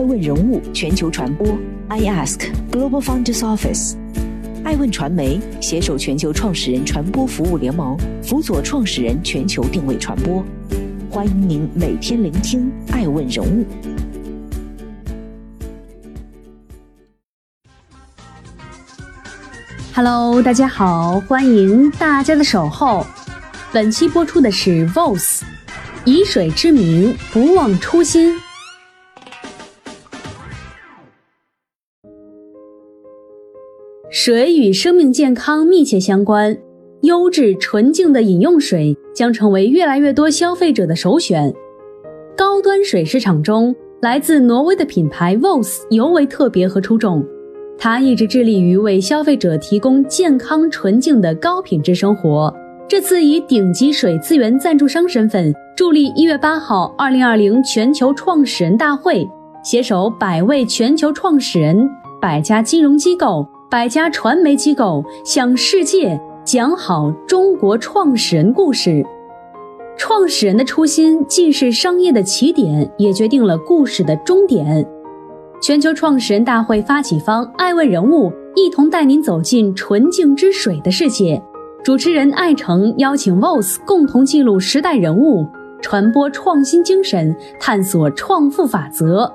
爱问人物全球传播，I Ask Global Founders Office。爱问传媒携手全球创始人传播服务联盟，辅佐创始人全球定位传播。欢迎您每天聆听爱问人物。Hello，大家好，欢迎大家的守候。本期播出的是 VOS，以水之名，不忘初心。水与生命健康密切相关，优质纯净的饮用水将成为越来越多消费者的首选。高端水市场中，来自挪威的品牌 VOS 尤为特别和出众。它一直致力于为消费者提供健康纯净的高品质生活。这次以顶级水资源赞助商身份助力一月八号二零二零全球创始人大会，携手百位全球创始人、百家金融机构。百家传媒机构向世界讲好中国创始人故事。创始人的初心既是商业的起点，也决定了故事的终点。全球创始人大会发起方爱问人物一同带您走进纯净之水的世界。主持人艾诚邀请 VOS 共同记录时代人物，传播创新精神，探索创富法则。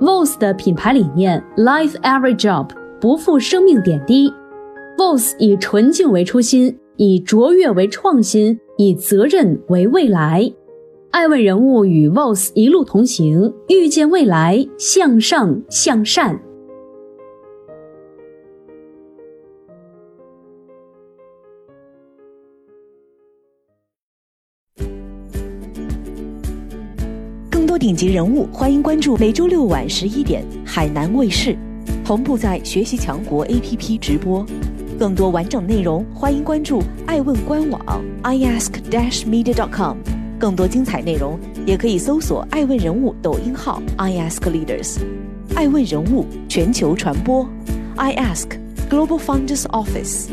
VOS 的品牌理念：Life Every Job。不负生命点滴，VOS 以纯净为初心，以卓越为创新，以责任为未来。爱问人物与 VOS 一路同行，遇见未来，向上向善。更多顶级人物，欢迎关注每周六晚十一点海南卫视。同步在学习强国 APP 直播，更多完整内容欢迎关注爱问官网 iask-media.com。更多精彩内容也可以搜索爱问人物抖音号 iaskleaders。爱问人物全球传播，iask Global Founders Office。